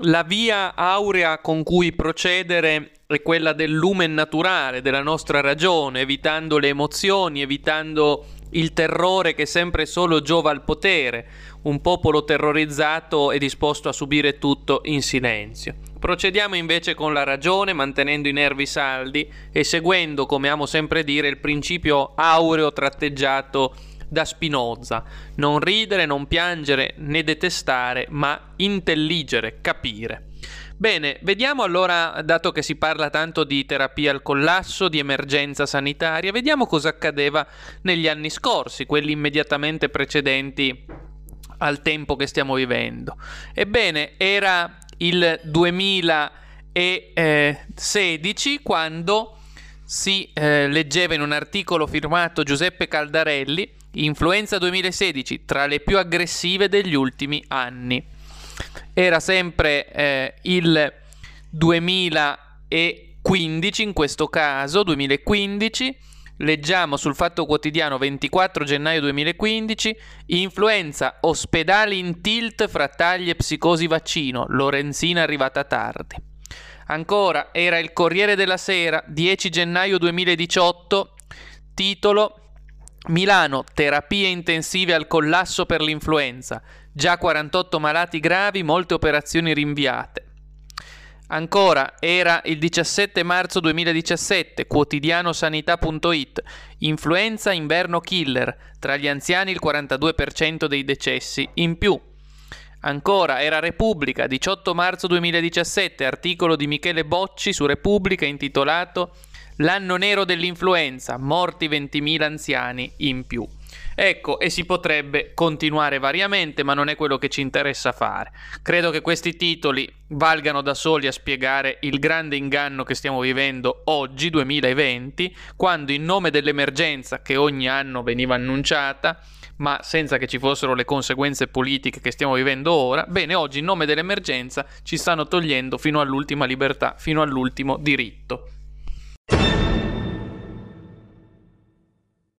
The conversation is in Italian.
la via aurea con cui procedere è quella del lumen naturale, della nostra ragione, evitando le emozioni, evitando il terrore che sempre solo giova al potere, un popolo terrorizzato e disposto a subire tutto in silenzio. Procediamo invece con la ragione, mantenendo i nervi saldi e seguendo, come amo sempre dire, il principio aureo tratteggiato da Spinoza. Non ridere, non piangere né detestare, ma intelligere, capire. Bene, vediamo allora, dato che si parla tanto di terapia al collasso, di emergenza sanitaria, vediamo cosa accadeva negli anni scorsi, quelli immediatamente precedenti al tempo che stiamo vivendo. Ebbene, era il 2016 quando si eh, leggeva in un articolo firmato Giuseppe Caldarelli Influenza 2016 tra le più aggressive degli ultimi anni. Era sempre eh, il 2015 in questo caso, 2015. Leggiamo sul Fatto Quotidiano 24 gennaio 2015, influenza, ospedali in tilt fra tagli e psicosi vaccino, Lorenzina arrivata tardi. Ancora, era il Corriere della Sera, 10 gennaio 2018, titolo Milano, terapie intensive al collasso per l'influenza, già 48 malati gravi, molte operazioni rinviate. Ancora, era il 17 marzo 2017, quotidianosanità.it, influenza inverno killer, tra gli anziani il 42% dei decessi in più. Ancora, era Repubblica, 18 marzo 2017, articolo di Michele Bocci su Repubblica intitolato L'anno nero dell'influenza, morti 20.000 anziani in più. Ecco, e si potrebbe continuare variamente, ma non è quello che ci interessa fare. Credo che questi titoli valgano da soli a spiegare il grande inganno che stiamo vivendo oggi, 2020, quando in nome dell'emergenza che ogni anno veniva annunciata, ma senza che ci fossero le conseguenze politiche che stiamo vivendo ora, bene, oggi in nome dell'emergenza ci stanno togliendo fino all'ultima libertà, fino all'ultimo diritto.